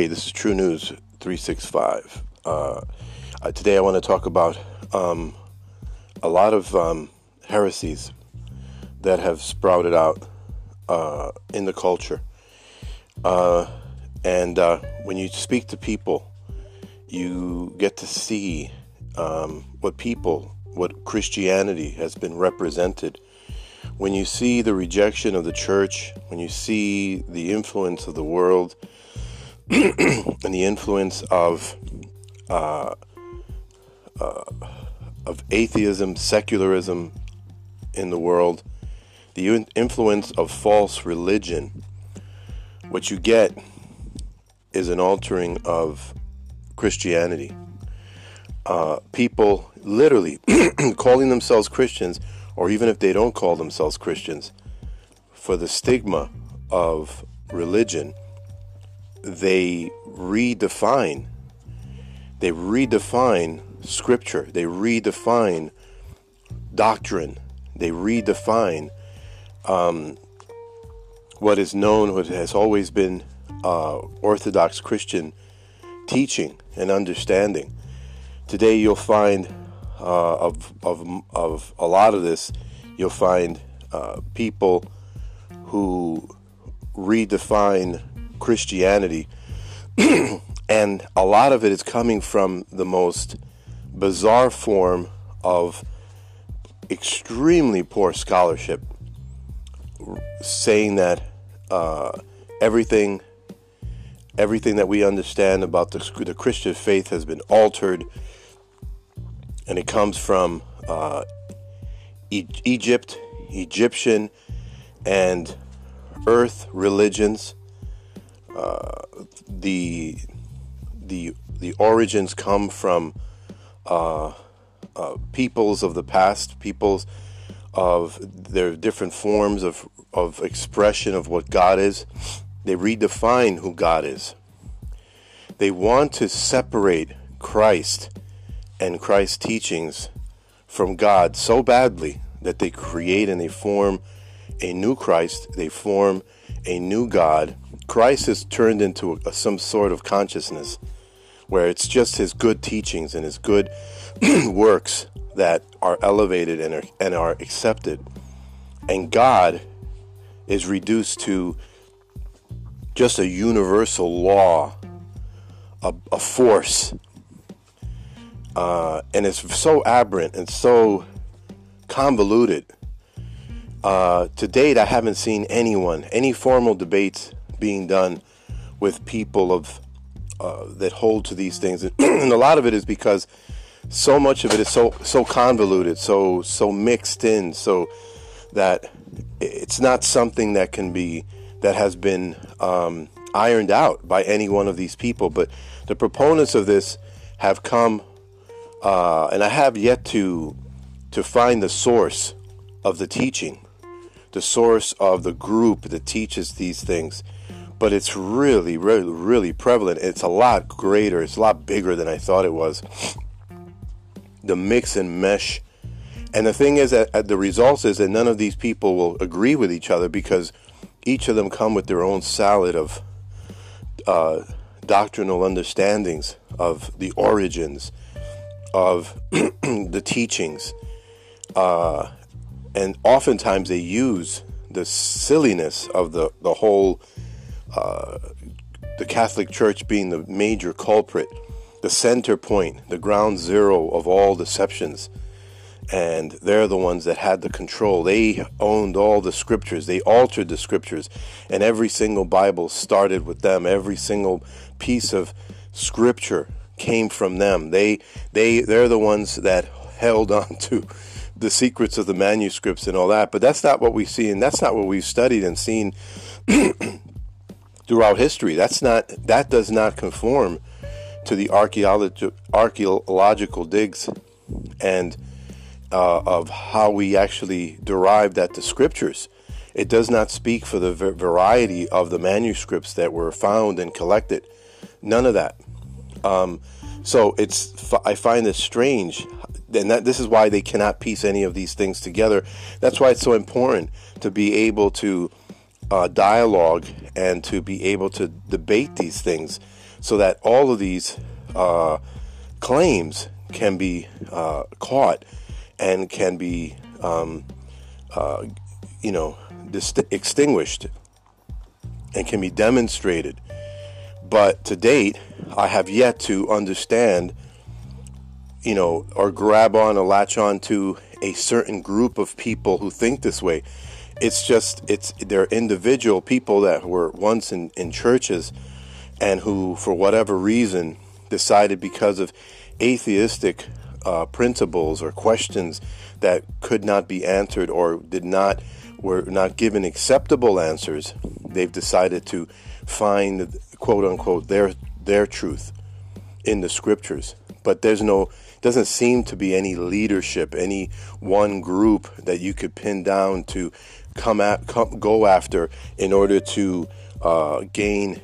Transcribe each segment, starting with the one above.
Hey, this is True News 365. Uh, uh, today I want to talk about um, a lot of um, heresies that have sprouted out uh, in the culture. Uh, and uh, when you speak to people, you get to see um, what people, what Christianity has been represented. When you see the rejection of the church, when you see the influence of the world, and the influence of uh, uh, of atheism, secularism in the world, the influence of false religion, what you get is an altering of Christianity. Uh, people literally calling themselves Christians, or even if they don't call themselves Christians, for the stigma of religion, they redefine. They redefine scripture. They redefine doctrine. They redefine um, what is known, what has always been uh, Orthodox Christian teaching and understanding. Today, you'll find uh, of, of, of a lot of this, you'll find uh, people who redefine Christianity, and a lot of it is coming from the most bizarre form of extremely poor scholarship, saying that uh, everything everything that we understand about the, the, Christian faith has been altered, and it comes from uh, e- Egypt, Egyptian, and earth religions. Uh, the the the origins come from uh, uh, peoples of the past, peoples of their different forms of of expression of what God is. They redefine who God is. They want to separate Christ and Christ's teachings from God so badly that they create and they form a new Christ, they form a new God. Christ is turned into a, some sort of consciousness where it's just his good teachings and his good works that are elevated and are, and are accepted. And God is reduced to just a universal law, a, a force. Uh, and it's so aberrant and so convoluted. Uh, to date, I haven't seen anyone, any formal debates being done with people of uh, that hold to these things, and a lot of it is because so much of it is so so convoluted, so so mixed in, so that it's not something that can be that has been um, ironed out by any one of these people. But the proponents of this have come, uh, and I have yet to to find the source of the teaching, the source of the group that teaches these things. But it's really, really, really prevalent. It's a lot greater. It's a lot bigger than I thought it was. The mix and mesh and the thing is that the result is that none of these people will agree with each other because each of them come with their own salad of uh, doctrinal understandings of the origins of the teachings. Uh, and oftentimes they use the silliness of the, the whole, uh, the Catholic Church being the major culprit, the center point, the ground zero of all deceptions and they're the ones that had the control. They owned all the scriptures. They altered the scriptures, and every single Bible started with them. Every single piece of scripture came from them. They they they're the ones that held on to the secrets of the manuscripts and all that. But that's not what we see, and that's not what we've studied and seen throughout history. That's not that does not conform to the archaeological digs and uh, of how we actually derived at the scriptures. It does not speak for the variety of the manuscripts that were found and collected. None of that. Um, so it's I find this strange, and that this is why they cannot piece any of these things together. That's why it's so important to be able to uh, dialogue and to be able to debate these things, so that all of these uh, claims can be uh, caught and can be, um, uh, you know, dist- extinguished and can be demonstrated. But to date, I have yet to understand, you know, or grab on or latch on to a certain group of people who think this way. It's just, it's, they're individual people that were once in, in churches and who, for whatever reason, decided because of atheistic uh, principles or questions that could not be answered or did not were not given acceptable answers, they've decided to find quote unquote their their truth in the scriptures. But there's no doesn't seem to be any leadership, any one group that you could pin down to come at come, go after in order to uh, gain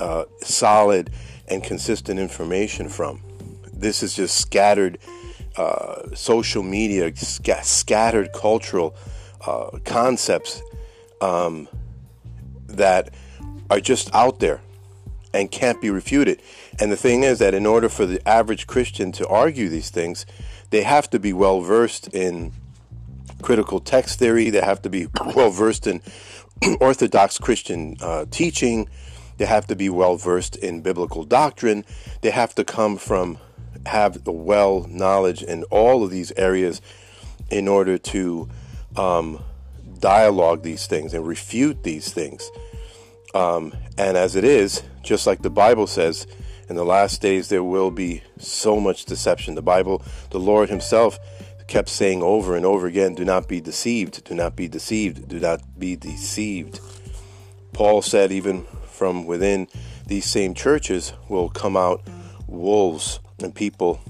uh, solid and consistent information from. This is just scattered uh, social media, sc- scattered cultural uh, concepts um, that are just out there and can't be refuted. And the thing is that in order for the average Christian to argue these things, they have to be well versed in critical text theory, they have to be well versed in Orthodox Christian uh, teaching, they have to be well versed in biblical doctrine, they have to come from have the well knowledge in all of these areas in order to um, dialogue these things and refute these things. Um, and as it is, just like the Bible says, in the last days there will be so much deception. The Bible, the Lord Himself kept saying over and over again, Do not be deceived, do not be deceived, do not be deceived. Paul said, even from within these same churches will come out wolves and people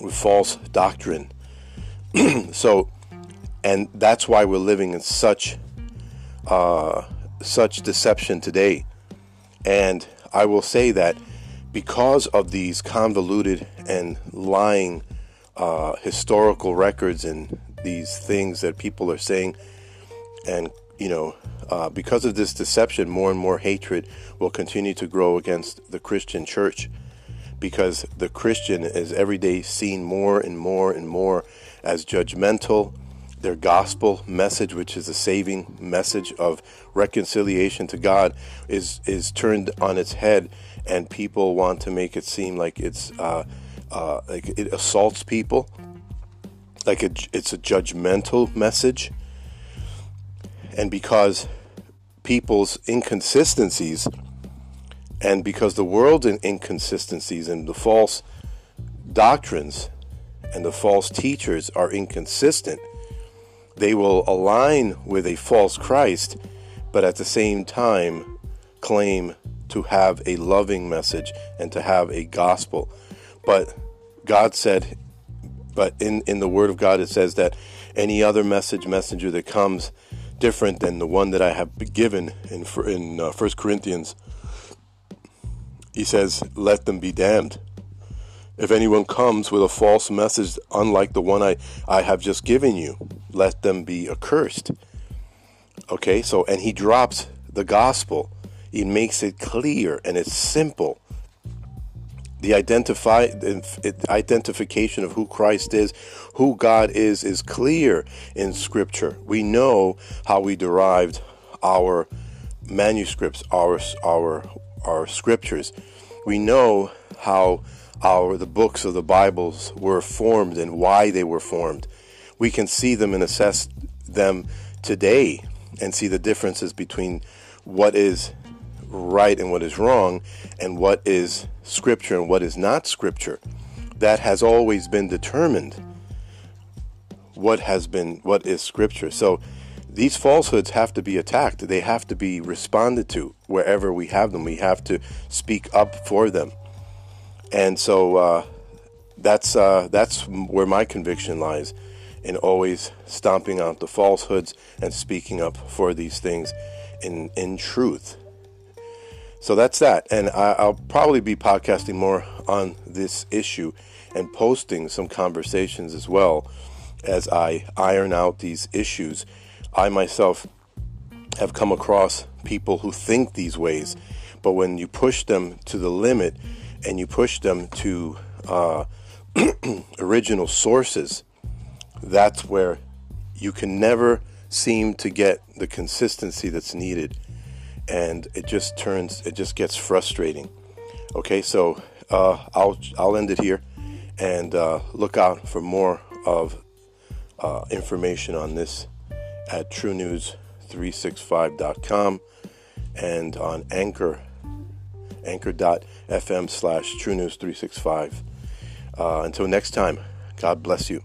with false doctrine. so, and that's why we're living in such uh, such deception today. And I will say that because of these convoluted and lying uh, historical records and these things that people are saying, and you know, uh, because of this deception, more and more hatred will continue to grow against the Christian church because the Christian is every day seen more and more and more as judgmental. Their gospel message, which is a saving message of reconciliation to God, is is turned on its head, and people want to make it seem like it's uh, uh, like it assaults people, like it, it's a judgmental message, and because people's inconsistencies and because the world's inconsistencies and the false doctrines and the false teachers are inconsistent, they will align with a false Christ, but at the same time claim to have a loving message and to have a gospel. But God said, but in, in the Word of God, it says that any other message, messenger that comes different than the one that I have given in, in uh, 1 Corinthians he says, Let them be damned. If anyone comes with a false message unlike the one I, I have just given you, let them be accursed. Okay, so, and he drops the gospel. He makes it clear and it's simple. The identify identification of who Christ is, who God is, is clear in Scripture. We know how we derived our manuscripts, our our our scriptures. We know how our the books of the Bibles were formed and why they were formed. We can see them and assess them today and see the differences between what is right and what is wrong and what is scripture and what is not scripture. That has always been determined. What has been what is scripture. So these falsehoods have to be attacked. They have to be responded to wherever we have them. We have to speak up for them. And so uh, that's uh, that's where my conviction lies in always stomping out the falsehoods and speaking up for these things in in truth. So that's that, and I, will probably be podcasting more on this issue and posting some conversations as well as I iron out these issues I myself have come across people who think these ways, But when you push them to the limit and you push them to uh, original sources, that's where you can never seem to get the consistency that's needed. And it just turns, it just gets frustrating. Okay, so uh, I'll, I'll end it here and uh, look out for more of uh, information on this at truenews365.com and on Anchor, anchor.fm slash truenews365. Uh, until next time, God bless you.